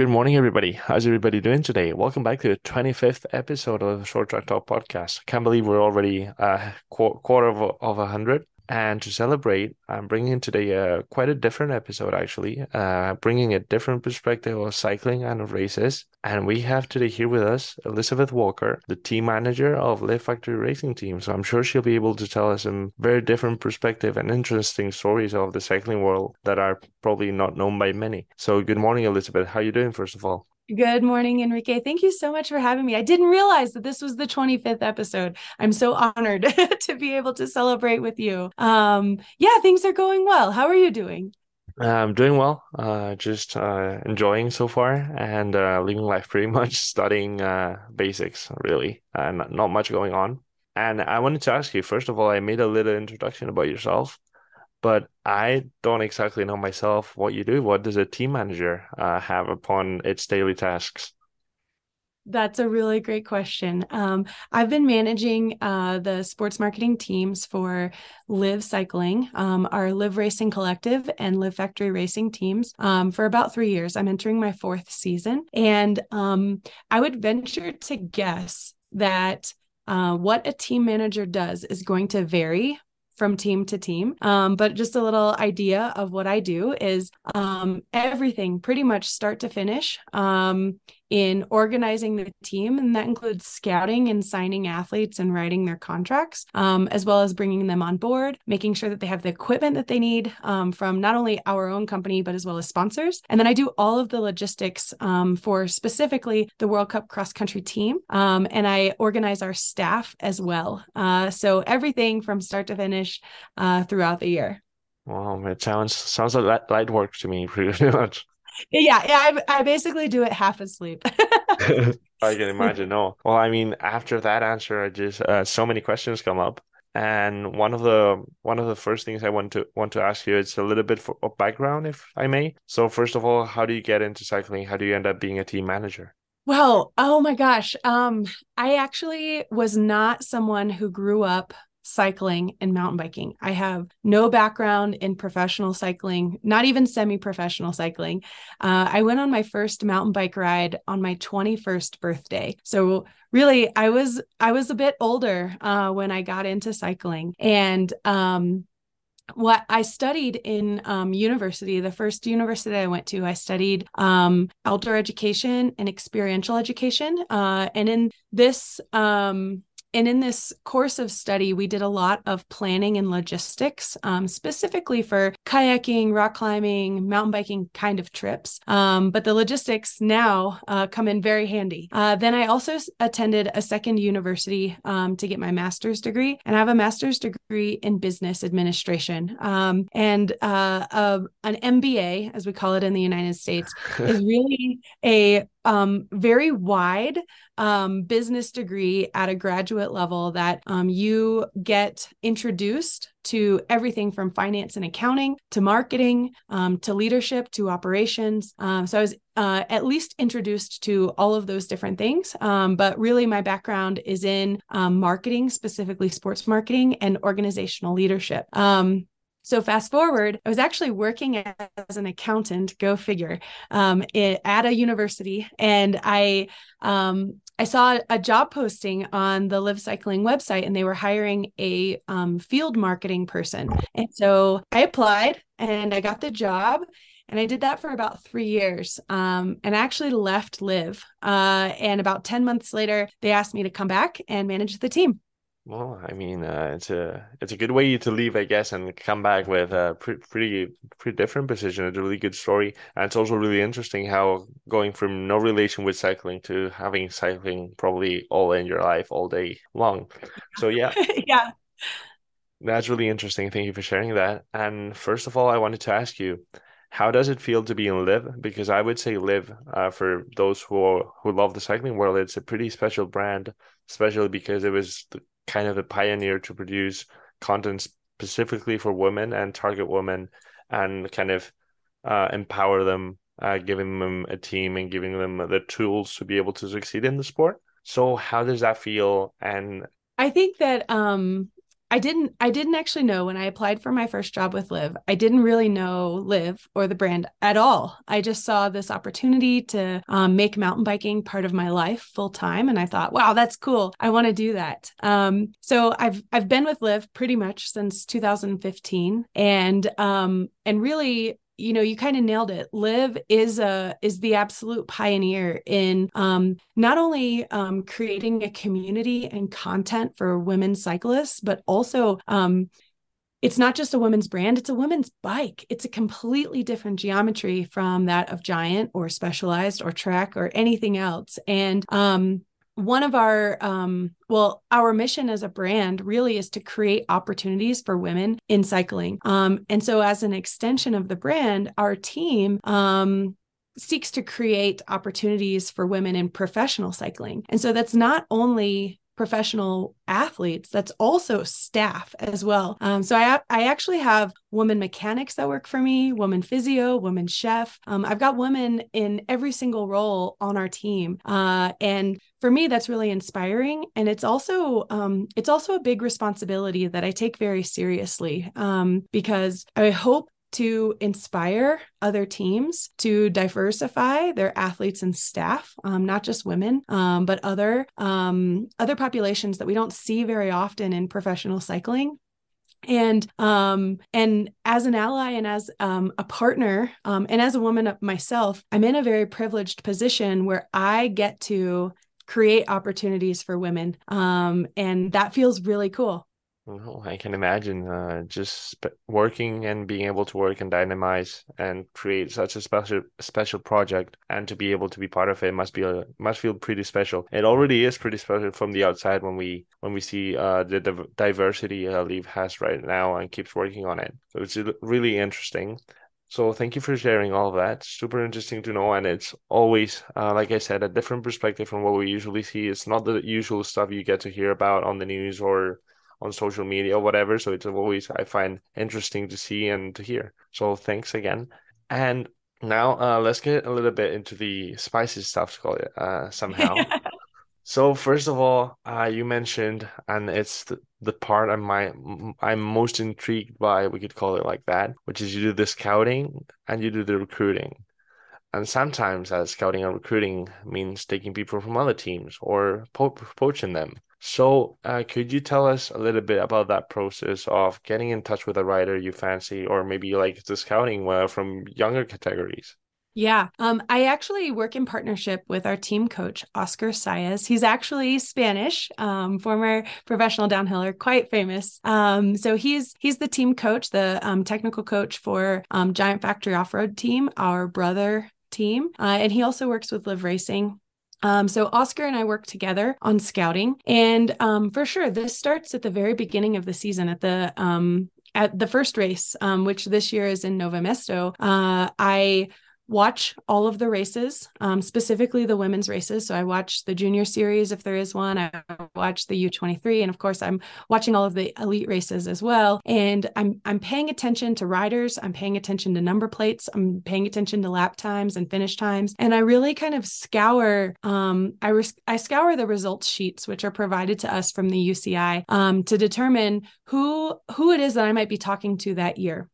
Good morning, everybody. How's everybody doing today? Welcome back to the 25th episode of the Short Track Talk podcast. Can't believe we're already a uh, qu- quarter of a, of a hundred. And to celebrate, I'm bringing today a quite a different episode, actually, uh, bringing a different perspective of cycling and of races. And we have today here with us Elizabeth Walker, the team manager of Liv Factory Racing Team. So I'm sure she'll be able to tell us some very different perspective and interesting stories of the cycling world that are probably not known by many. So good morning, Elizabeth. How are you doing, first of all? Good morning, Enrique. Thank you so much for having me. I didn't realize that this was the 25th episode. I'm so honored to be able to celebrate with you. Um, yeah, things are going well. How are you doing? I'm doing well. Uh, just uh, enjoying so far and uh, living life pretty much, studying uh, basics, really, and not much going on. And I wanted to ask you, first of all, I made a little introduction about yourself but I don't exactly know myself what you do. What does a team manager uh, have upon its daily tasks? That's a really great question. Um, I've been managing uh, the sports marketing teams for Liv Cycling, um, our Liv Racing Collective, and Liv Factory Racing teams um, for about three years. I'm entering my fourth season. And um, I would venture to guess that uh, what a team manager does is going to vary from team to team. Um, but just a little idea of what I do is um, everything pretty much start to finish. Um, in organizing the team, and that includes scouting and signing athletes and writing their contracts, um, as well as bringing them on board, making sure that they have the equipment that they need um, from not only our own company, but as well as sponsors. And then I do all of the logistics um, for specifically the World Cup cross country team, um, and I organize our staff as well. Uh, so everything from start to finish uh, throughout the year. Wow, it sounds sounds like light work to me, pretty much yeah, yeah. I, I basically do it half asleep. I can imagine. No, well, I mean, after that answer, I just uh, so many questions come up, and one of the one of the first things I want to want to ask you is a little bit for, of background, if I may. So, first of all, how do you get into cycling? How do you end up being a team manager? Well, oh my gosh. Um, I actually was not someone who grew up cycling and mountain biking. I have no background in professional cycling, not even semi professional cycling. Uh, I went on my first mountain bike ride on my 21st birthday. So really i was i was a bit older uh, when i got into cycling and um, what I studied in um, university, the first university I went to, I studied um, outdoor education and experiential education. Uh, and in this um, and in this course of study, we did a lot of planning and logistics, um, specifically for kayaking, rock climbing, mountain biking kind of trips. Um, but the logistics now uh, come in very handy. Uh, then I also attended a second university um, to get my master's degree, and I have a master's degree in business administration. Um, and uh, an MBA, as we call it in the United States, is really a um, very wide um, business degree at a graduate level that um, you get introduced to everything from finance and accounting to marketing um, to leadership to operations. Um, so I was uh, at least introduced to all of those different things. Um, but really, my background is in marketing, specifically sports marketing and organizational leadership. Um, so fast forward, I was actually working as an accountant, go figure, um, at a university, and I um, I saw a job posting on the Liv Cycling website, and they were hiring a um, field marketing person, and so I applied and I got the job. And I did that for about three years. Um, and I actually left Liv. Uh, and about 10 months later, they asked me to come back and manage the team. Well, I mean, uh, it's a it's a good way to leave, I guess, and come back with a pretty pretty pretty different position. It's a really good story, and it's also really interesting how going from no relation with cycling to having cycling probably all in your life all day long. So yeah, yeah, that's really interesting. Thank you for sharing that. And first of all, I wanted to ask you, how does it feel to be in Liv? Because I would say Liv, uh, for those who are, who love the cycling world, it's a pretty special brand, especially because it was the kind of a pioneer to produce content specifically for women and target women and kind of uh, empower them, uh, giving them a team and giving them the tools to be able to succeed in the sport. So, how does that feel? And I think that um, I didn't I didn't actually know when I applied for my first job with Liv. I didn't really know Liv or the brand at all. I just saw this opportunity to um, make mountain biking part of my life full time, and I thought, wow, that's cool. I want to do that. Um, so I've I've been with Liv pretty much since 2015, and um, and really you know you kind of nailed it. Liv is a is the absolute pioneer in um, not only um, creating a community and content for women cyclists but also um, it's not just a women's brand it's a women's bike. It's a completely different geometry from that of giant or specialized or trek or anything else. And um, one of our um, well our mission as a brand really is to create opportunities for women in cycling. Um, and so as an extension of the brand our team um, seeks to create opportunities for women in professional cycling. And so that's not only professional athletes that's also staff as well. Um, so I, I actually have women mechanics that work for me woman physio woman chef. Um, i've got women in every single role on our team. Uh, and for me that's really inspiring. And it's also um, it's also a big responsibility that i take very seriously um, because i hope to inspire other teams to diversify their athletes and staff, um, not just women, um, but other um, other populations that we don't see very often in professional cycling. And um and as an ally and as um a partner um and as a woman myself i'm in a very privileged position where i get to create opportunities for women. Um and that feels really cool I can imagine uh, just working and being able to work and dynamize and create such a special special project and to be able to be part of it must be a must feel pretty special. It already is pretty special from the outside when we when we see uh, the, the diversity uh, Liv has right now and keeps working on it. So it's really interesting. So thank you for sharing all of that. Super interesting to know, and it's always, uh, like I said, a different perspective from what we usually see. It's not the usual stuff you get to hear about on the news or on social media or whatever. So it's always I find interesting to see and to hear. So thanks again. And now uh, let's get a little bit into the spicy stuff uh, somehow. so first of all, uh, you mentioned, and it's the, the part I'm my I'm most intrigued by. We could call it like that, which is you do the scouting and you do the recruiting. And sometimes that scouting and recruiting means taking people from other teams or po- poaching them. So, uh, could you tell us a little bit about that process of getting in touch with a rider you fancy, or maybe like the scouting uh, from younger categories? Yeah. Um, I actually work in partnership with our team coach, Oscar Saiz. He's actually Spanish, um, former professional downhiller, quite famous. Um, so he's he's the team coach, the um, technical coach for um, Giant Factory Off Road Team, our brother team. Uh, and he also works with Liv Racing. Um, so Oscar and I work together on scouting, and um, for sure, this starts at the very beginning of the season at the um, at the first race, um, which this year is in Nove Mesto. Uh, I watch all of the races, um, specifically the women's races. So I watch the junior series if there is one. I watch the U23, and of course I'm watching all of the elite races as well. And I'm I'm paying attention to riders. I'm paying attention to number plates. I'm paying attention to lap times and finish times. And I really kind of scour. Um, I res- I scour the results sheets which are provided to us from the UCI um, to determine who who it is that I might be talking to that year.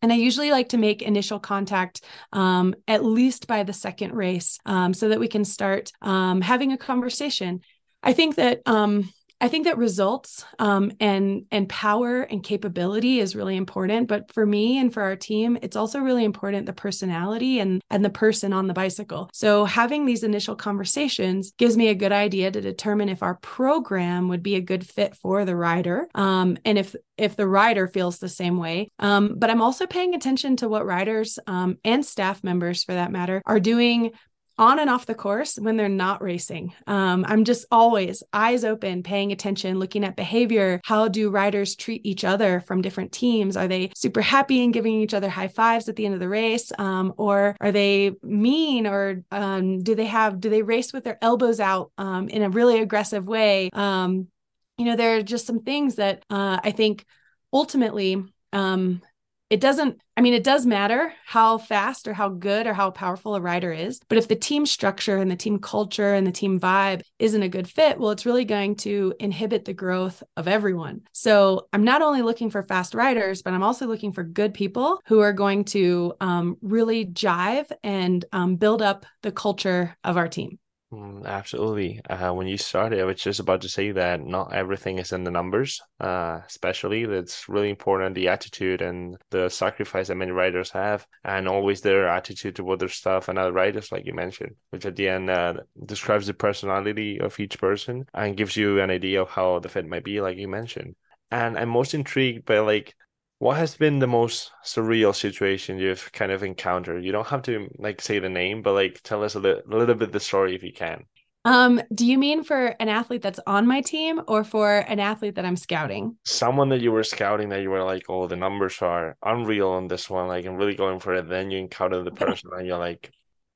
And I usually like to make initial contact um, at least by the second race um, so that we can start um, having a conversation. I think that um, I think that results um, and and power and capability is really important. But for me and for our team, it's also really important the personality and and the person on the bicycle. So having these initial conversations gives me a good idea to determine if our program would be a good fit for the rider, um, and if if the rider feels the same way. Um, but I'm also paying attention to what riders um, and staff members, for that matter, are doing on and off the course when they're not racing. Um, I'm just always eyes open, paying attention, looking at behavior. How do riders treat each other from different teams? Are they super happy and giving each other high fives at the end of the race? Um, or are they mean? Or um, do they have, do they race with their elbows out um, in a really aggressive way? Um, you know, there are just some things that uh, I think ultimately um, it doesn't i mean it does matter how fast or how good or how powerful a rider is but if the team structure and the team culture and the team vibe isn't a good fit well it's really going to inhibit the growth of everyone. So i'm not only looking for fast riders but i'm also looking for good people who are going to um, really jive and um, build up the culture of our team Mm, absolutely. Uh, when you started, I was just about to say that not everything is in the numbers, uh, especially that's really important the attitude and the sacrifice that many writers have, and always their attitude toward their stuff and other writers, like you mentioned, which at the end uh, describes the personality of each person and gives you an idea of how the fit might be, like you mentioned. And I'm most intrigued by like what has been the most surreal situation you've kind of encountered? You don't have to like say the name, but like tell us a, li- a little bit the story if you can. Um, do you mean for an athlete that's on my team or for an athlete that I'm scouting? Someone that you were scouting that you were like, oh, the numbers are unreal on this one. Like I'm really going for it. Then you encounter the person and you're like,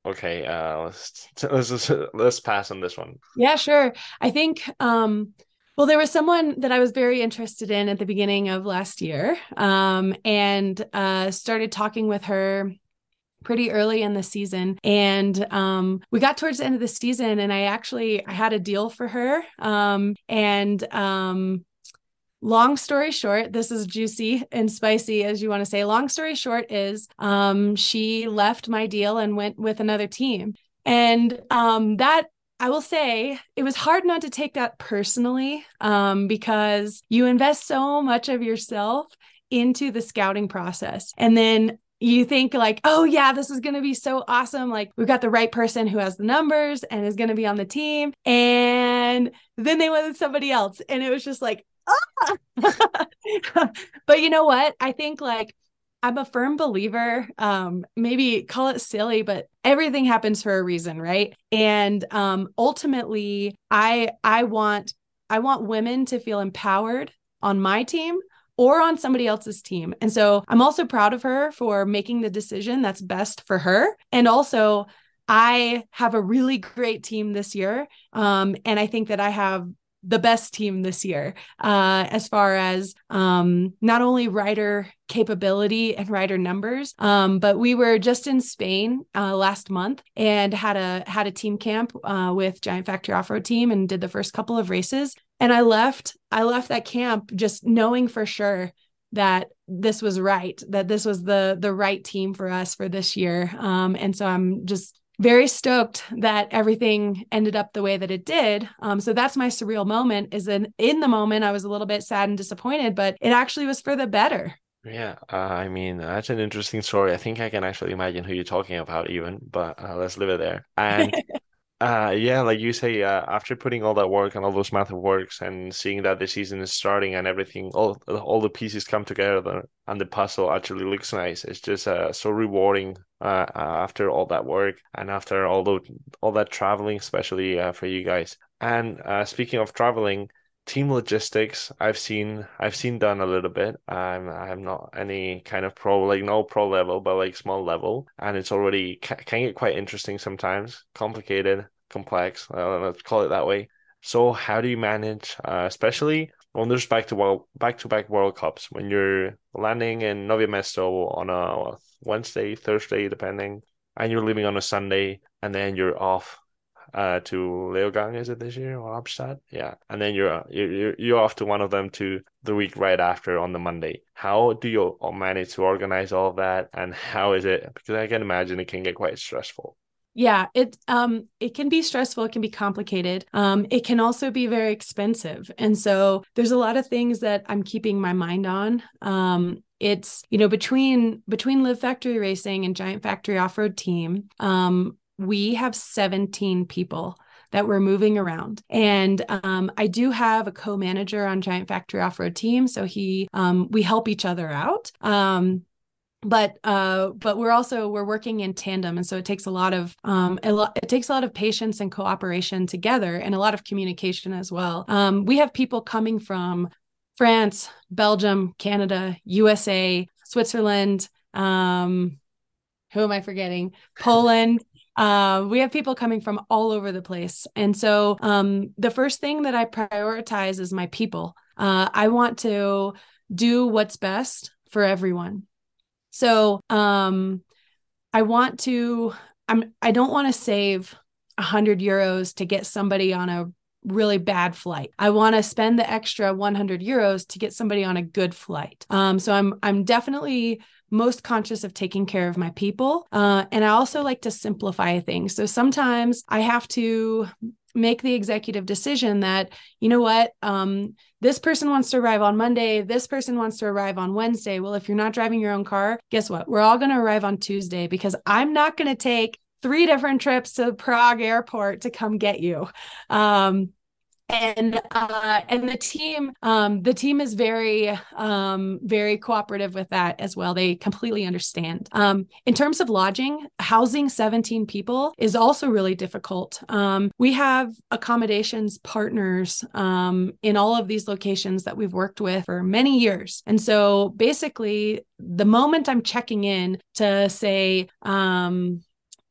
okay, uh, let's let's let's pass on this one. Yeah, sure. I think um well, there was someone that I was very interested in at the beginning of last year, um, and uh, started talking with her pretty early in the season. And um, we got towards the end of the season and i actually i had a deal for her. Um, and um, long story short this is juicy and spicy as you want to say. Long story short is um, she left my deal and went with another team. And um, that I will say it was hard not to take that personally um, because you invest so much of yourself into the scouting process. And then you think like, oh yeah, this is going to be so awesome. Like we've got the right person who has the numbers and is going to be on the team. And then they went with somebody else. And it was just like, ah. but you know what? I think like I'm a firm believer, um, maybe call it silly, but everything happens for a reason, right? And um, ultimately, I I want I want women to feel empowered on my team or on somebody else's team. And so I'm also proud of her for making the decision that's best for her. And also, I have a really great team this year. Um, and I think that I have the best team this year uh, as far as um, not only rider capability and rider numbers um, but we were just in spain uh, last month and had a had a team camp uh, with giant factory off-road team and did the first couple of races. And i left i left that camp just knowing for sure that this was right that this was the the right team for us for this year. Um, and so i'm just very stoked that everything ended up the way that it did. Um, so that's my surreal moment. Is in in the moment I was a little bit sad and disappointed, but it actually was for the better. Yeah, uh, I mean that's an interesting story. I think I can actually imagine who you're talking about, even. But uh, let's leave it there. And uh, yeah, like you say, uh, after putting all that work and all those massive works and seeing that the season is starting and everything, all all the pieces come together and the puzzle actually looks nice. It's just uh, so rewarding uh, after all that work and after all the all that traveling, especially uh, for you guys. And uh, speaking of traveling, team logistics, I've seen I've seen done a little bit. I'm I'm not any kind of pro like no pro level, but like small level, and it's already can, can get quite interesting sometimes, complicated, complex. Uh, let's call it that way. So how do you manage, uh, especially when there's back to back to back World Cups when you're landing in Novi Mesto on a Wednesday, Thursday, depending, and you're leaving on a Sunday, and then you're off uh, to Leogang, is it this year or Albstadt? Yeah, and then you're you're you're off to one of them to the week right after on the Monday. How do you manage to organize all that, and how is it? Because I can imagine it can get quite stressful. Yeah, it um it can be stressful, it can be complicated. Um it can also be very expensive. And so there's a lot of things that I'm keeping my mind on. Um it's you know between between Liv factory racing and giant factory off-road team um we have 17 people that we're moving around. And um, I do have a co-manager on Giant Factory Off-Road Team, so he um, we help each other out. Um, but uh, but we're also we're working in tandem, and so it takes a lot of um, a lot it takes a lot of patience and cooperation together, and a lot of communication as well. Um, we have people coming from France, Belgium, Canada, USA, Switzerland. Um, who am I forgetting? Poland. Uh, we have people coming from all over the place. And so um, the first thing that I prioritize is my people. Uh, I want to do what's best for everyone. So um, I want to, I'm, I don't want to save a hundred euros to get somebody on a really bad flight. I want to spend the extra 100 euros to get somebody on a good flight. Um, so I'm I'm definitely most conscious of taking care of my people, uh, and I also like to simplify things. So sometimes I have to make the executive decision that you know what um, this person wants to arrive on monday this person wants to arrive on wednesday well if you're not driving your own car guess what we're all going to arrive on tuesday because i'm not going to take three different trips to Prague airport to come get you. Um, and uh, and the team um, the team is very um, very cooperative with that as well. They completely understand. Um, in terms of lodging housing 17 people is also really difficult. Um, we have accommodations partners um, in all of these locations that we've worked with for many years. And so basically the moment i'm checking in to say um,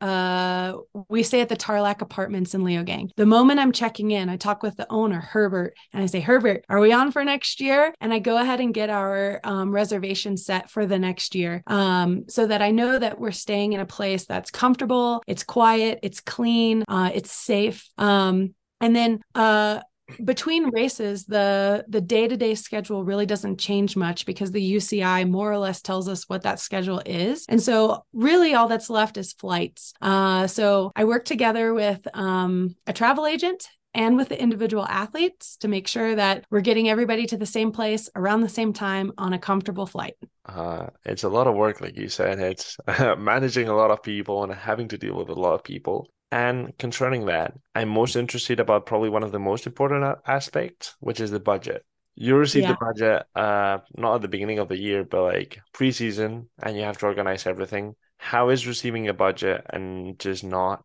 uh, we stay at the Tarlac Apartments in Leogang. The moment I'm checking in, I talk with the owner, Herbert, and I say, Herbert, are we on for next year? And I go ahead and get our um, reservation set for the next year um, so that I know that we're staying in a place that's comfortable, it's quiet, it's clean, uh, it's safe. Um, and then uh, between races the the day-to-day schedule really doesn't change much because the UCI more or less tells us what that schedule is and so really all that's left is flights uh, so I work together with um, a travel agent and with the individual athletes to make sure that we're getting everybody to the same place around the same time on a comfortable flight. Uh, it's a lot of work, like you said. It's managing a lot of people and having to deal with a lot of people. And concerning that, I'm most interested about probably one of the most important aspects, which is the budget. You receive yeah. the budget uh not at the beginning of the year, but like preseason, and you have to organize everything. How is receiving a budget and just not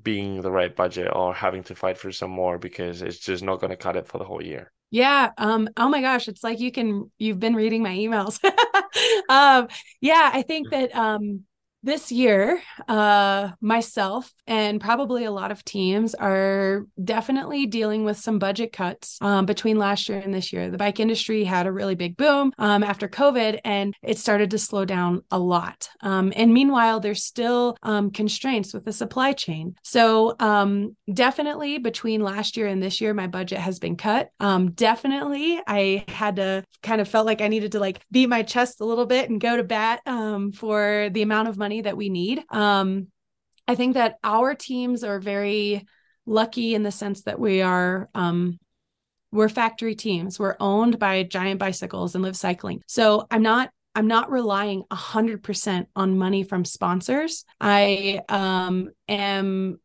being the right budget or having to fight for some more because it's just not going to cut it for the whole year? Yeah. Um, oh my gosh, it's like you can you've been reading my emails. um, yeah, I think that um this year, uh, myself and probably a lot of teams are definitely dealing with some budget cuts um, between last year and this year. The bike industry had a really big boom um, after COVID and it started to slow down a lot. Um, and meanwhile, there's still um, constraints with the supply chain. So, um, definitely between last year and this year, my budget has been cut. Um, definitely, I had to kind of felt like I needed to like beat my chest a little bit and go to bat for the amount of money money that we need. Um, I think that our teams are very lucky in the sense that we are um, we're factory teams. We're owned by Giant Bicycles and Liv Cycling. So I'm not I'm not relying 100% on money from sponsors. I um, am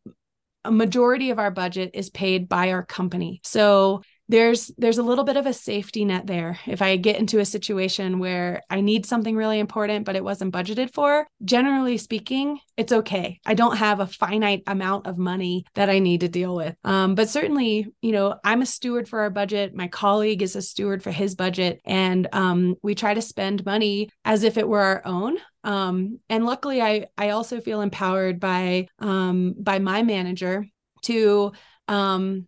a majority of our budget is paid by our company. So there's there's a little bit of a safety net there. If i get into a situation where i need something really important but it wasn't budgeted for generally speaking it's okay. I don't have a finite amount of money that i need to deal with. Um, but certainly you know i'm a steward for our budget. My colleague is a steward for his budget. And um, we try to spend money as if it were our own. Um, and luckily i i also feel empowered by um, by my manager to um,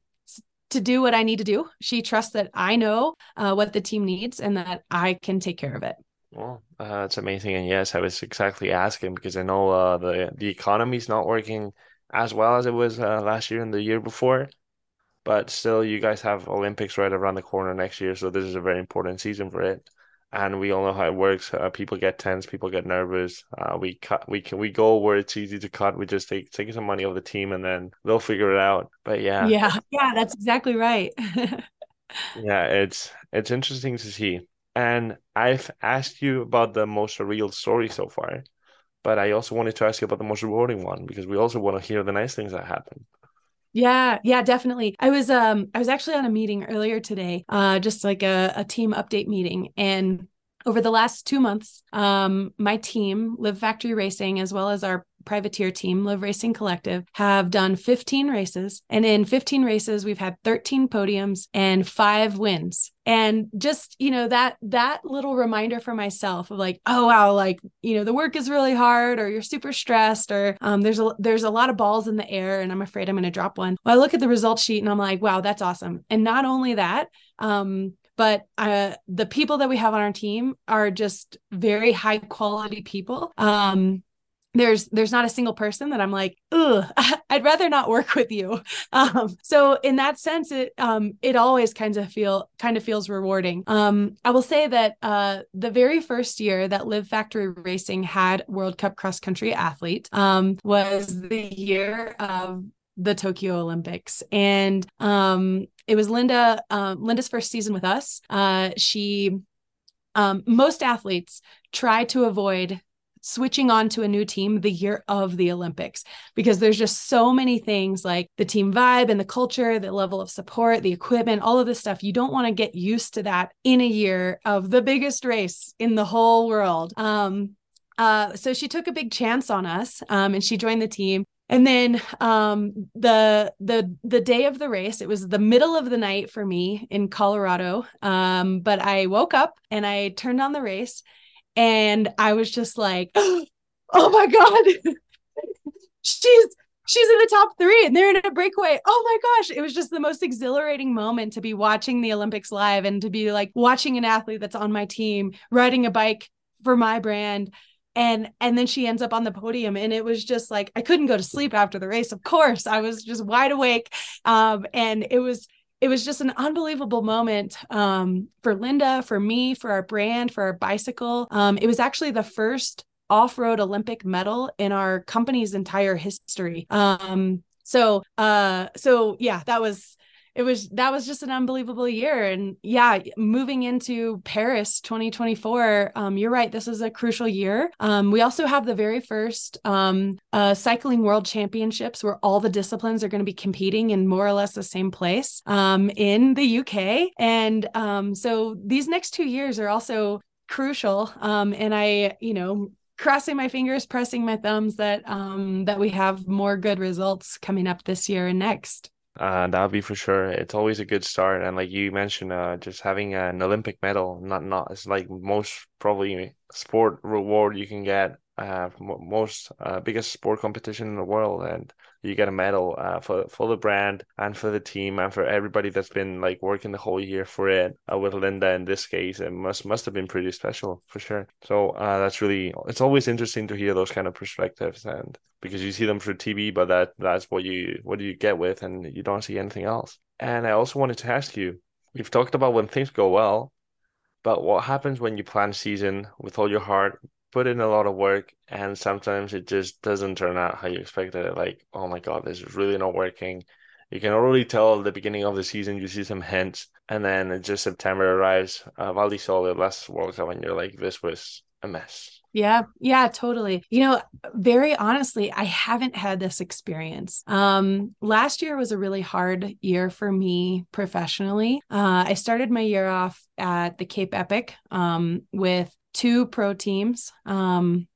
to do what I need to do. She trusts that I know uh, what the team needs and that I can take care of it. Well, uh, that's amazing. And yes, I was exactly asking because I know uh, the the economy's not working as well as it was uh, last year and the year before. But still, you guys have Olympics right around the corner next year, so this is a very important season for it and we all know how it works. Uh, people get tense, people get nervous. Uh, we cut, we can, we go where it's easy to cut. We just take take some money off the team, and then they'll figure it out. But yeah, yeah, yeah, that's exactly right. yeah, it's it's interesting to see, and I've asked you about the most surreal story so far, but I also wanted to ask you about the most rewarding one because we also want to hear the nice things that happen. Yeah, yeah, definitely. I was um I was actually on a meeting earlier today, uh just like a, a team update meeting and over the last two months, um, my team, Liv Factory Racing, as well as our privateer team, Liv Racing Collective, have done 15 races. And in 15 races, we've had 13 podiums and five wins. And just, you know, that that little reminder for myself of like, oh wow, like, you know, the work is really hard or you're super stressed or um, there's a there's a lot of balls in the air and I'm afraid I'm gonna drop one. Well, I look at the results sheet and I'm like, wow, that's awesome. And not only that, um, but uh, the people that we have on our team are just very high quality people. Um, there's there's not a single person that I'm like, ugh, I'd rather not work with you. Um, so in that sense, it um it always kind of feel kind of feels rewarding. Um, I will say that uh the very first year that Liv Factory Racing had World Cup cross country athlete um was the year of the Tokyo Olympics. And um it was Linda um, Linda's first season with us. Uh she um, most athletes try to avoid switching on to a new team the year of the Olympics because there's just so many things like the team vibe and the culture, the level of support, the equipment, all of this stuff. You don't want to get used to that in a year of the biggest race in the whole world. Um, uh, so she took a big chance on us um, and she joined the team. And then um, the the the day of the race, it was the middle of the night for me in Colorado. Um, but I woke up and I turned on the race and I was just like, oh my God, she's she's in the top three and they're in a breakaway. Oh my gosh. It was just the most exhilarating moment to be watching the Olympics live and to be like watching an athlete that's on my team riding a bike for my brand. And and then she ends up on the podium. And it was just like I couldn't go to sleep after the race. Of course. I was just wide awake. Um, and it was it was just an unbelievable moment um, for Linda, for me, for our brand, for our bicycle. Um, it was actually the first off-road Olympic medal in our company's entire history. Um, so, uh, so yeah, that was it was that was just an unbelievable year. And yeah moving into paris 2024 um, you're right this is a crucial year. Um, we also have the very first um, uh, cycling world championships where all the disciplines are going to be competing in more or less the same place um, in the uk and um, so these next two years are also crucial um, and i you know crossing my fingers pressing my thumbs that um that we have more good results coming up this year and next uh, that'll be for sure. It's always a good start, and like you mentioned, uh, just having an Olympic medal, not not it's like most probably sport reward you can get uh, most uh, biggest sport competition in the world, and you get a medal uh, for for the brand and for the team and for everybody that's been like working the whole year for it. Uh, with Linda in this case, it must must have been pretty special for sure. So uh, that's really it's always interesting to hear those kind of perspectives, and because you see them through TV, but that that's what you what do you get with, and you don't see anything else. And I also wanted to ask you, we've talked about when things go well, but what happens when you plan season with all your heart, put in a lot of work and sometimes it just doesn't turn out how you expected it. Like, oh my God, this is really not working. You can already tell at the beginning of the season, you see some hints, and then just September arrives, uh, di Sole, last World Cup, and you're like, this was a mess. Yeah, yeah, totally. You know, very honestly, I haven't had this experience. Um, last year was a really hard year for me professionally. Uh, I started my year off at the Cape Epic um, with two pro teams um,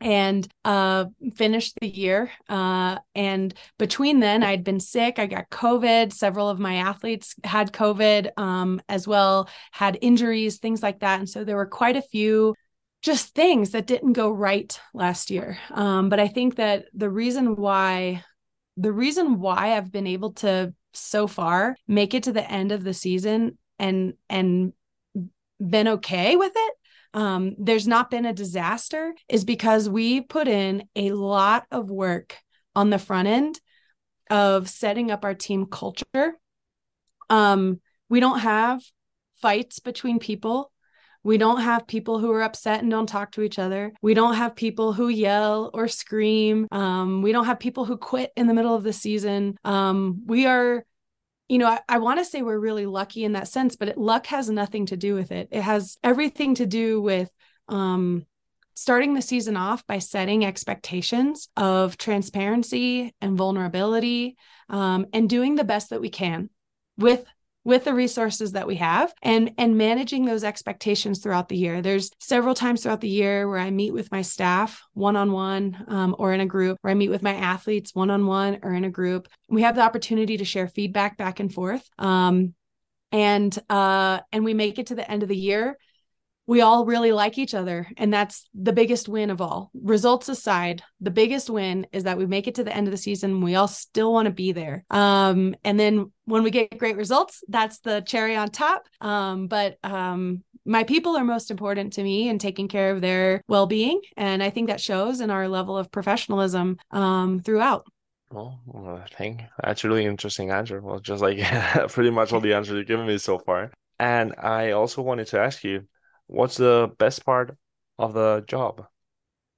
and uh, finished the year. Uh, and between then, I'd been sick. I got COVID. Several of my athletes had COVID um, as well, had injuries, things like that. And so there were quite a few just things that didn't go right last year. Um, but I think that the reason why, the reason why I've been able to so far make it to the end of the season and and been okay with it um, there's not been a disaster is because we put in a lot of work on the front end of setting up our team culture. Um, we don't have fights between people. We don't have people who are upset and don't talk to each other. We don't have people who yell or scream. Um, we don't have people who quit in the middle of the season. Um, we are you know, I, I want to say we're really lucky in that sense, but it, luck has nothing to do with it. It has everything to do with um, starting the season off by setting expectations of transparency and vulnerability um, and doing the best that we can with with the resources that we have and and managing those expectations throughout the year. There's several times throughout the year where i meet with my staff one-on-one um, or in a group where i meet with my athletes one-on-one or in a group. We have the opportunity to share feedback back and forth um, and uh, and we make it to the end of the year we all really like each other and that's the biggest win of all results aside the biggest win is that we make it to the end of the season we all still want to be there um, and then when we get great results that's the cherry on top um, but um, my people are most important to me and taking care of their well-being and i think that shows in our level of professionalism um, throughout well, I think that's really interesting answer. Well, just like pretty much all the answers you've given me so far. And I also wanted to ask you, what's the best part of the job?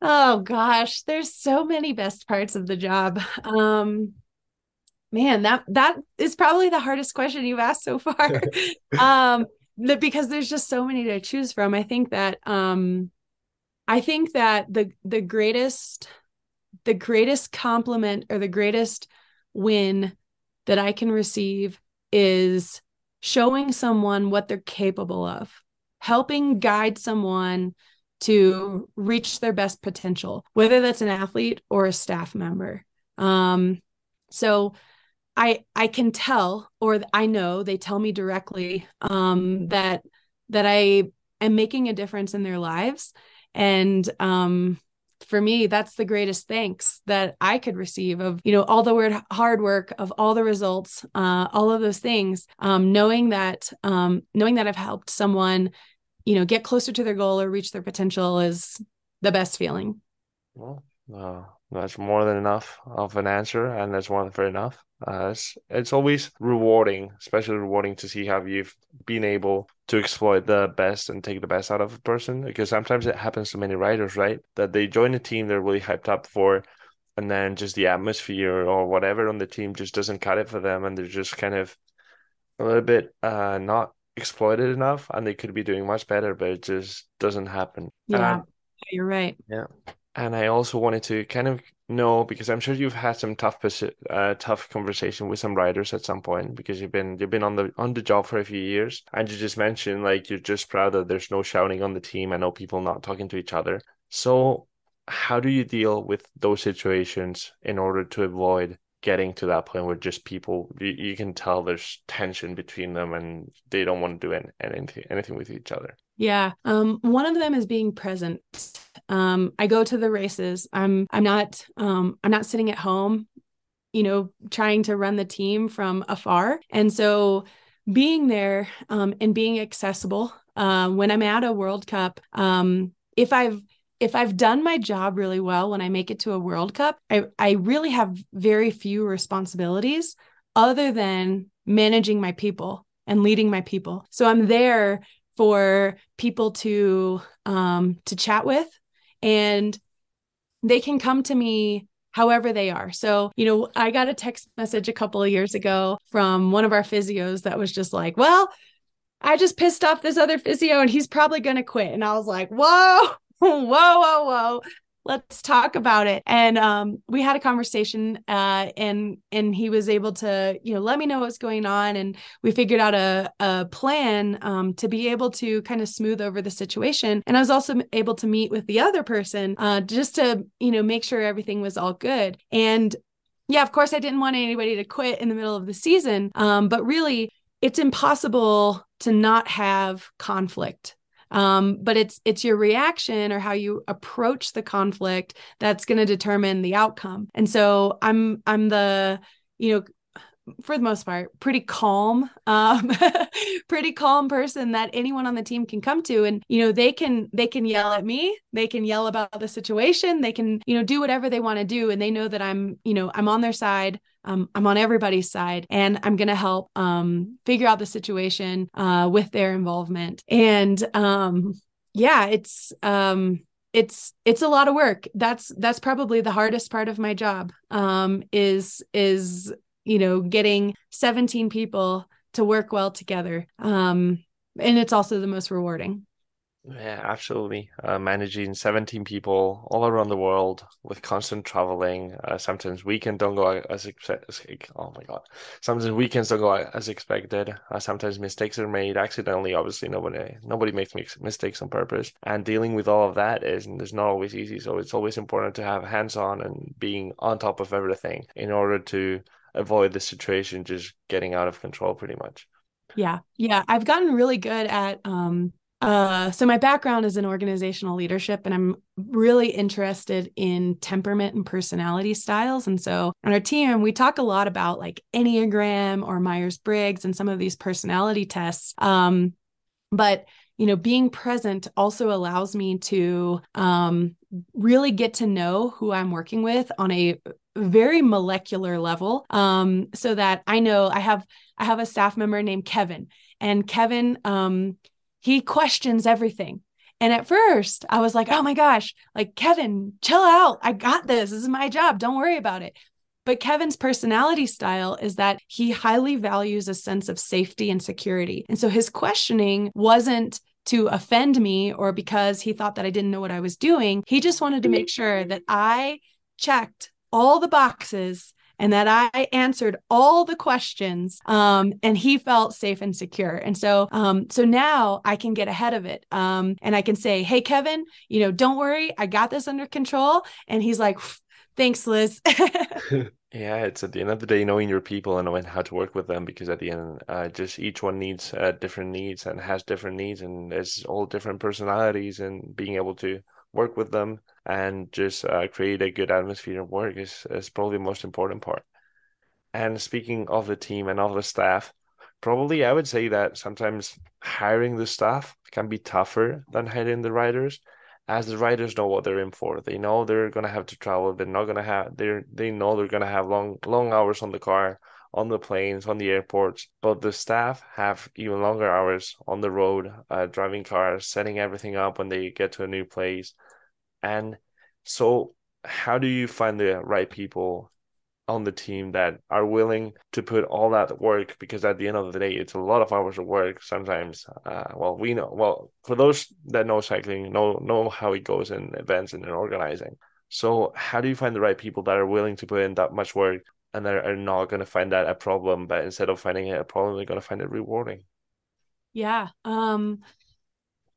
Oh gosh, there's so many best parts of the job. Um man, that that is probably the hardest question you've asked so far. um because there's just so many to choose from. I think that um I think that the the greatest the greatest compliment or the greatest win that I can receive is showing someone what they're capable of helping guide someone to reach their best potential, whether that's an athlete or a staff member. Um, so I I can tell, or I know they tell me directly um, that that I am making a difference in their lives, and um, for me that's the greatest thanks that i could receive of you know all the hard work of all the results uh, all of those things um, knowing that um, knowing that i've helped someone you know get closer to their goal or reach their potential is the best feeling. Well uh, that's more than enough of an answer and that's more than fair enough. Uh, it's, it's always rewarding especially rewarding to see how you've been able to exploit the best and take the best out of a person because sometimes it happens to many writers right? That they join a team they're really hyped up for and then just the atmosphere or whatever on the team just doesn't cut it for them and they're just kind of a little bit uh not exploited enough and they could be doing much better, but it just doesn't happen. Yeah, um, you're right. Yeah. And I also wanted to kind of know because I'm sure you've had some tough uh, tough conversation with some writers at some point because you've been you've been on the on the job for a few years and you just mentioned like you're just proud that there's no shouting on the team. I know people not talking to each other. So how do you deal with those situations in order to avoid getting to that point where just people you, you can tell there's tension between them and they don't want to do anything anything with each other. Yeah um one of them is being present. Um i go to the races. I'm i'm not um i'm not sitting at home you know trying to run the team from afar. And so being there um and being accessible uh, when i'm at a world cup um if i've if I've done my job really well when I make it to a World Cup, I, I really have very few responsibilities other than managing my people and leading my people. So I'm there for people to um, to chat with, and they can come to me however they are. So, you know, I got a text message a couple of years ago from one of our physios that was just like, well, I just pissed off this other physio and he's probably going to quit. And I was like, whoa, whoa, whoa, whoa. Let's talk about it. And um, we had a conversation, uh, and and he was able to, you know, let me know what's going on, and we figured out a a plan um, to be able to kind of smooth over the situation. And I was also able to meet with the other person uh, just to, you know, make sure everything was all good. And yeah, of course, I didn't want anybody to quit in the middle of the season, um, but really, it's impossible to not have conflict um, but it's it's your reaction or how you approach the conflict that's going to determine the outcome. And so i'm i'm the you know for the most part pretty calm um pretty calm person that anyone on the team can come to and you know they can they can yell at me they can yell about the situation they can you know do whatever they want to do and they know that i'm you know i'm on their side um, I'm on everybody's side and I'm going to help um, figure out the situation uh, with their involvement. And um, yeah, it's um, it's it's a lot of work. That's that's probably the hardest part of my job. Um, is is you know getting 17 people to work well together. Um, and it's also the most rewarding. Yeah, absolutely. Uh, managing 17 people all around the world with constant traveling. Uh, sometimes weekend don't go as expected. Oh my God. Sometimes weekends don't go as expected. Uh, sometimes mistakes are made accidentally. Obviously, nobody nobody makes mistakes on purpose. And dealing with all of that is, is not always easy. So it's always important to have hands on and being on top of everything in order to avoid the situation just getting out of control pretty much. Yeah. Yeah. I've gotten really good at um uh, so my background is in organizational leadership, and I'm really interested in temperament and personality styles. And so on our team, we talk a lot about like Enneagram or Myers Briggs and some of these personality tests. Um, but you know, being present also allows me to um, really get to know who I'm working with on a very molecular level. Um, so that i know i have i have a staff member named kevin and kevin um, he questions everything. And at first i was like oh my gosh like kevin chill out. I got this. This is my job. Don't worry about it. But kevin's personality style is that he highly values a sense of safety and security. And so his questioning wasn't to offend me or because he thought that I didn't know what I was doing. He just wanted to make sure that I checked all the boxes and that I answered all the questions um, and he felt safe and secure. And so um, so now I can get ahead of it um, and I can say, "Hey Kevin, you know, don't worry, I got this under control." And he's like, "Thanks, Liz." yeah, it's at the end of the day knowing your people and knowing how to work with them because at the end, uh, just each one needs uh, different needs and has different needs and there's all different personalities and being able to work with them and just uh, create a good atmosphere of work is, is probably the most important part. And speaking of the team and of the staff, probably I would say that sometimes hiring the staff can be tougher than hiring the riders, as the riders know what they're in for. They know they're gonna have to travel. They're not gonna have. They they know they're gonna have long long hours on the car, on the planes, on the airports. But the staff have even longer hours on the road, uh, driving cars, setting everything up when they get to a new place. And so, how do you find the right people on the team that are willing to put all that work? Because at the end of the day, it's a lot of hours of work. Sometimes, uh, well, we know. Well, for those that know cycling, know know how it goes in events and in organizing. So, how do you find the right people that are willing to put in that much work and are, are not going to find that a problem, but instead of finding it a problem, they're going to find it rewarding? Yeah. Um,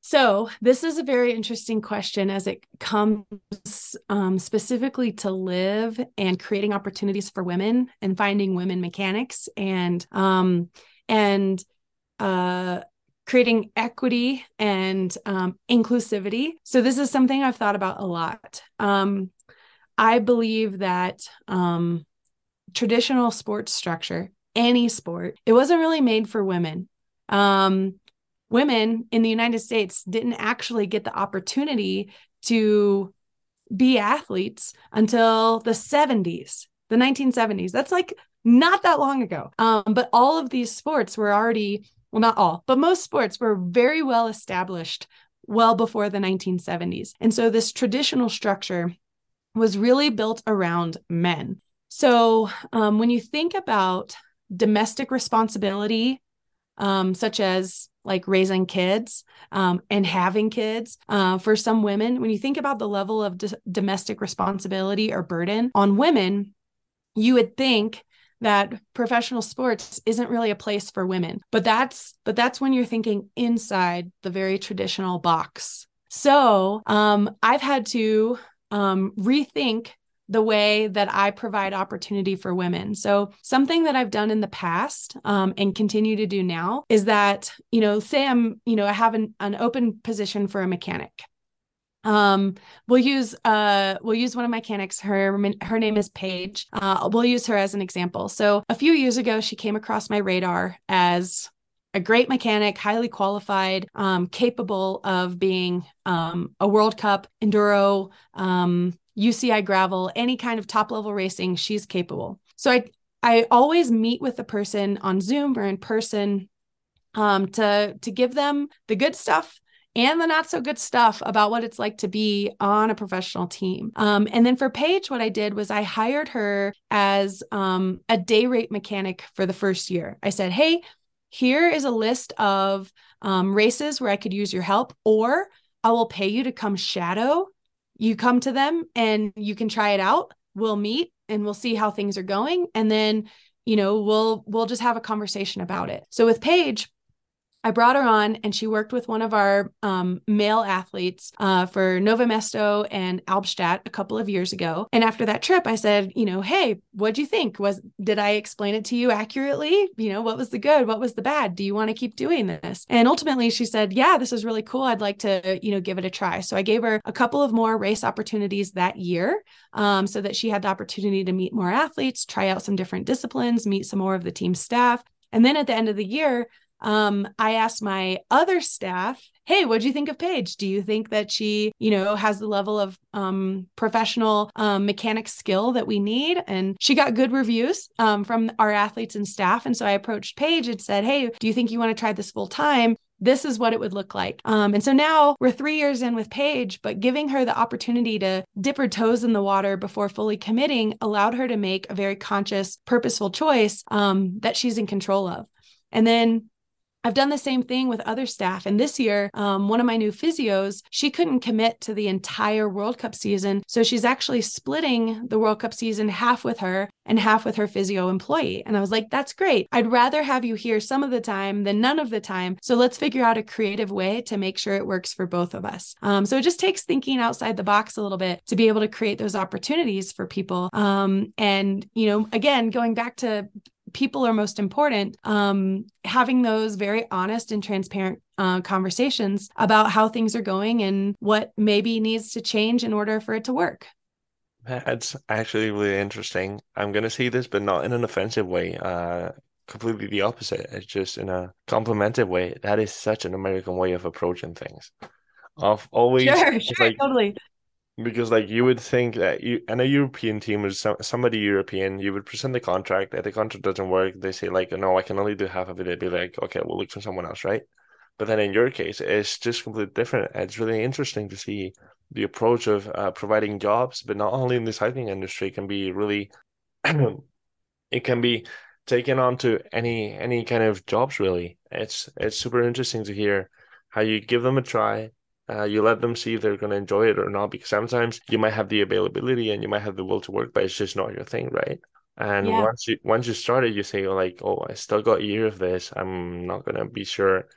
so, this is a very interesting question as it comes um, specifically to Liv and creating opportunities for women and finding women mechanics and um, and uh, creating equity and um, inclusivity. So, this is something I've thought about a lot. Um, I believe that um, traditional sports structure, any sport, it wasn't really made for women. Um, women in the United States didn't actually get the opportunity to be athletes until the 70s, the 1970s. That's like not that long ago. Um, but all of these sports were already, well, not all, but most sports were very well established well before the 1970s. And so this traditional structure was really built around men. So um, when you think about domestic responsibility, um, such as like raising kids um, and having kids. Uh, for some women, when you think about the level of d- domestic responsibility or burden on women, you would think that professional sports isn't really a place for women but that's but that's when you're thinking inside the very traditional box so um, i've had to um, rethink the way that I provide opportunity for women. So, something that I've done in the past um, and continue to do now is that, you know, say I'm, you know, I have an, an open position for a mechanic. Um, we'll use uh we'll use one of my mechanics. Her her name is Paige. Uh, we'll use her as an example. So a few years ago, she came across my radar as a great mechanic, highly qualified, um, capable of being um, a World Cup enduro um, UCI gravel, any kind of top level racing, she's capable. So I I always meet with the person on Zoom or in person um, to to give them the good stuff and the not so good stuff about what it's like to be on a professional team. Um, and then for Paige, what I did was I hired her as um, a day rate mechanic for the first year. I said, hey, here is a list of um, races where I could use your help, or I will pay you to come shadow you come to them and you can try it out. We'll meet and we'll see how things are going. And then you know we'll we'll just have a conversation about it. So with paige I brought her on and she worked with one of our um, male athletes uh, for Nove Mesto and Albstadt a couple of years ago. And after that trip, I said, you know, hey, what'd you think? Was did I explain it to you accurately? You know, what was the good? What was the bad? Do you want to keep doing this? And ultimately, she said, yeah, this is really cool. I'd like to, you know, give it a try. So I gave her a couple of more race opportunities that year um, so that she had the opportunity to meet more athletes, try out some different disciplines, meet some more of the team staff. And then at the end of the year, um, I asked my other staff, hey, what do you think of Paige? Do you think that she, you know, has the level of um, professional um, mechanic skill that we need? And she got good reviews um, from our athletes and staff. And so I approached Paige and said, hey, do you think you want to try this full time? This is what it would look like. Um, and so now we're three years in with Paige, but giving her the opportunity to dip her toes in the water before fully committing allowed her to make a very conscious, purposeful choice um, that she's in control of. And then I've done the same thing with other staff. And this year, um, one of my new physios, she couldn't commit to the entire World Cup season. So she's actually splitting the World Cup season half with her and half with her physio employee. And I was like, that's great. I'd rather have you here some of the time than none of the time. So let's figure out a creative way to make sure it works for both of us. Um, so it just takes thinking outside the box a little bit to be able to create those opportunities for people. Um, and, you know, again, going back to people are most important um, having those very honest and transparent uh, conversations about how things are going and what maybe needs to change in order for it to work. That's actually really interesting. I'm going to say this but not in an offensive way uh, completely the opposite. It's just in a complimented way. That is such an american way of approaching things. Of always sure, sure, like, totally because like you would think that you and a European team is some, somebody European, you would present the contract. If the contract doesn't work, they say like, no, I can only do half of it. They'd be like, okay, we'll look for someone else, right? But then in your case, it's just completely different. It's really interesting to see the approach of uh, providing jobs, but not only in the cycling industry, can be really, it can be taken on to any any kind of jobs. Really, it's it's super interesting to hear how you give them a try uh, you let them see if they're going to enjoy it or not because sometimes you might have the availability and you might have the will to work but it's just not your thing right? And yeah. once you once you start it you say like oh i still got a year of this. I'm not going to be sure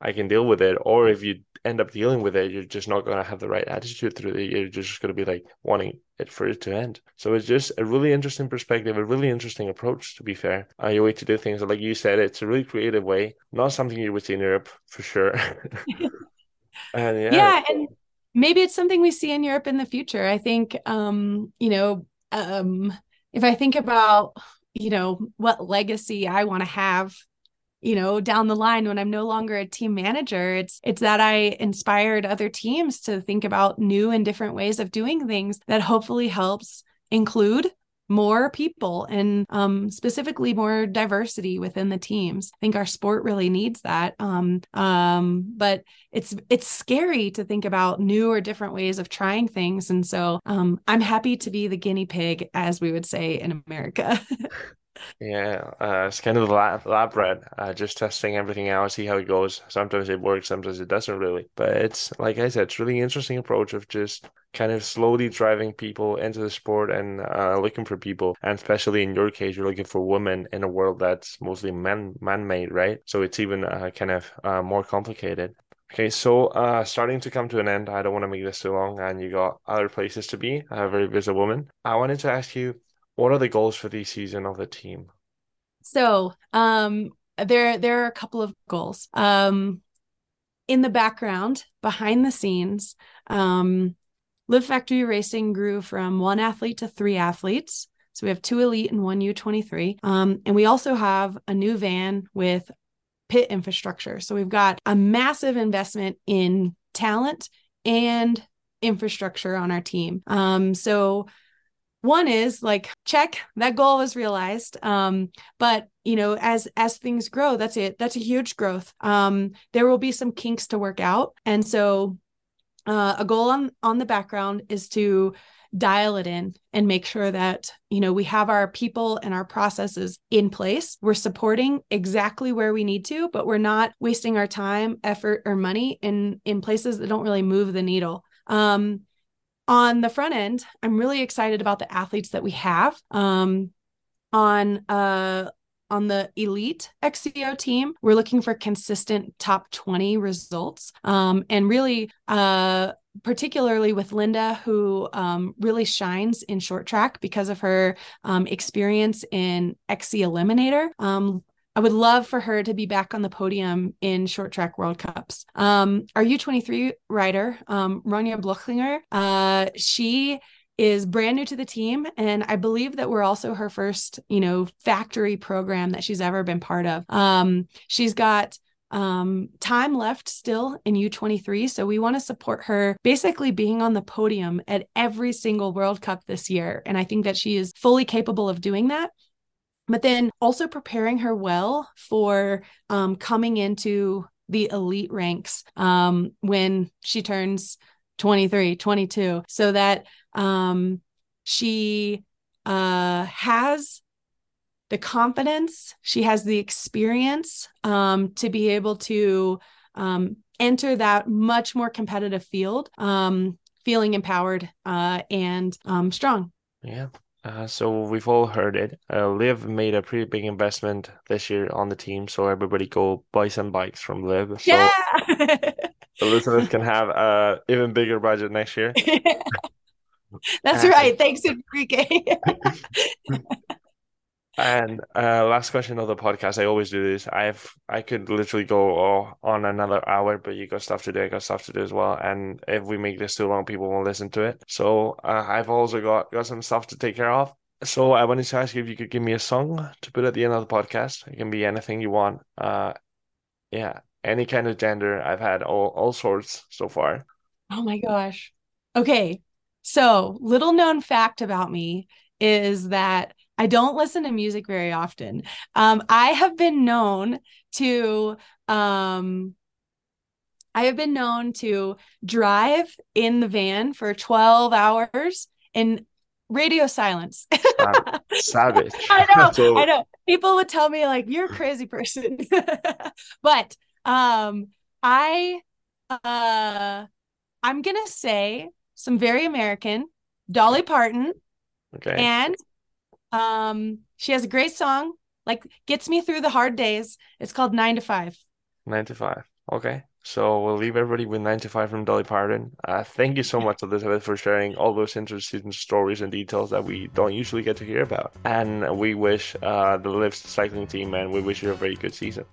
i can deal with it. Or if you end up dealing with it you're just not going to have the right attitude through it. You're just going to be like wanting it for it to end. So it's just a really interesting perspective a really interesting approach to be fair. Uh, your way to do things. Like you said it's a really creative way. Not something you would see in europe for sure And yeah. yeah, and maybe it's something we see in Europe in the future. I think, um, you know, um, if I think about, you know, what legacy I want to have you know down the line when i'm no longer a team manager it's it's that i inspired other teams to think about new and different ways of doing things that hopefully helps include more people and um, specifically more diversity within the teams. I think our sport really needs that. Um, um, but it's it's scary to think about new or different ways of trying things, and so um, I'm happy to be the guinea pig, as we would say in America. Yeah, uh, it's kind of the lab, lab rat, uh, just testing everything out, see how it goes. Sometimes it works, sometimes it doesn't really. But it's like I said, it's really interesting approach of just kind of slowly driving people into the sport and uh, looking for people. And especially in your case, you're looking for women in a world that's mostly man man made, right? So it's even uh, kind of uh, more complicated. Okay, so uh, starting to come to an end. I don't want to make this too long, and you got other places to be. A very busy woman. I wanted to ask you what are the goals for this season of the team? So, um, there there are a couple of goals. Um, in the background, behind the scenes, um, Liv Factory Racing grew from one athlete to three athletes. So we have two elite and one U23. Um, and we also have a new van with pit infrastructure. So we've got a massive investment in talent and infrastructure on our team. Um, so one is like check that goal was realized um but you know as as things grow that's it that's a huge growth. Um there will be some kinks to work out and so uh, a goal on on the background is to dial it in and make sure that you know we have our people and our processes in place. We're supporting exactly where we need to but we're not wasting our time effort or money in in places that don't really move the needle. Um on the front end, I'm really excited about the athletes that we have. Um, on uh, on the elite XCO team, we're looking for consistent top 20 results. Um, and really, uh, particularly with Linda, who um, really shines in short track because of her um, experience in XC Eliminator. Um, I would love for her to be back on the podium in short track World Cups. Um, our U23 rider, um, Ronja Blochlinger, uh, she is brand new to the team and i believe that we're also her first you know factory program that she's ever been part of um, she's got um, time left still in U23. So we want to support her basically being on the podium at every single World Cup this year. And I think that she is fully capable of doing that. But then also preparing her well for um, coming into the elite ranks um, when she turns 23, 22, so that um, she uh, has the confidence, she has the experience um, to be able to um, enter that much more competitive field, um, feeling empowered uh, and strong. Yeah. Uh, so we've all heard it. Uh, Liv made a pretty big investment this year on the team, so everybody go buy some bikes from Liv. So yeah. the listeners can have a even bigger budget next year. That's right. Thanks, Enrique. And uh, last question of the podcast. I always do this. I've I could literally go oh, on another hour, but you got stuff to do. I got stuff to do as well. And if we make this too long, people won't listen to it. So uh, I've also got got some stuff to take care of. So I wanted to ask you if you could give me a song to put at the end of the podcast. It can be anything you want. Uh, yeah, any kind of gender. I've had all all sorts so far. Oh my gosh. Okay. So little known fact about me is that I don't listen to music very often. Um, I have been known to um, I have been known to drive in the van for 12 hours in radio silence. Savage. I know. so... I know. People would tell me like you're a crazy person. but um I uh I'm going to say some very American Dolly Parton. Okay. And um, she has a great song, like gets me through the hard days. It's called Nine to Five. Nine to Five. Okay. So we'll leave everybody with Nine to Five from Dolly Parton. Uh, thank you so much, Elizabeth, for sharing all those interesting stories and details that we don't usually get to hear about. And we wish uh, the Liv cycling team and we wish you a very good season.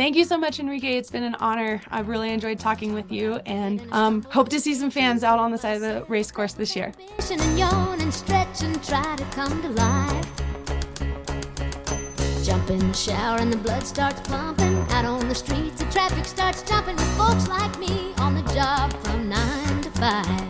Thank you so much, Enrique. It's been an honor. I've really enjoyed talking with you and um, hope to see some fans out on the side of the race course this year. Jump in the shower and the blood starts pumping. Out on the streets, the traffic starts jumping. With folks like me on the job from nine to five.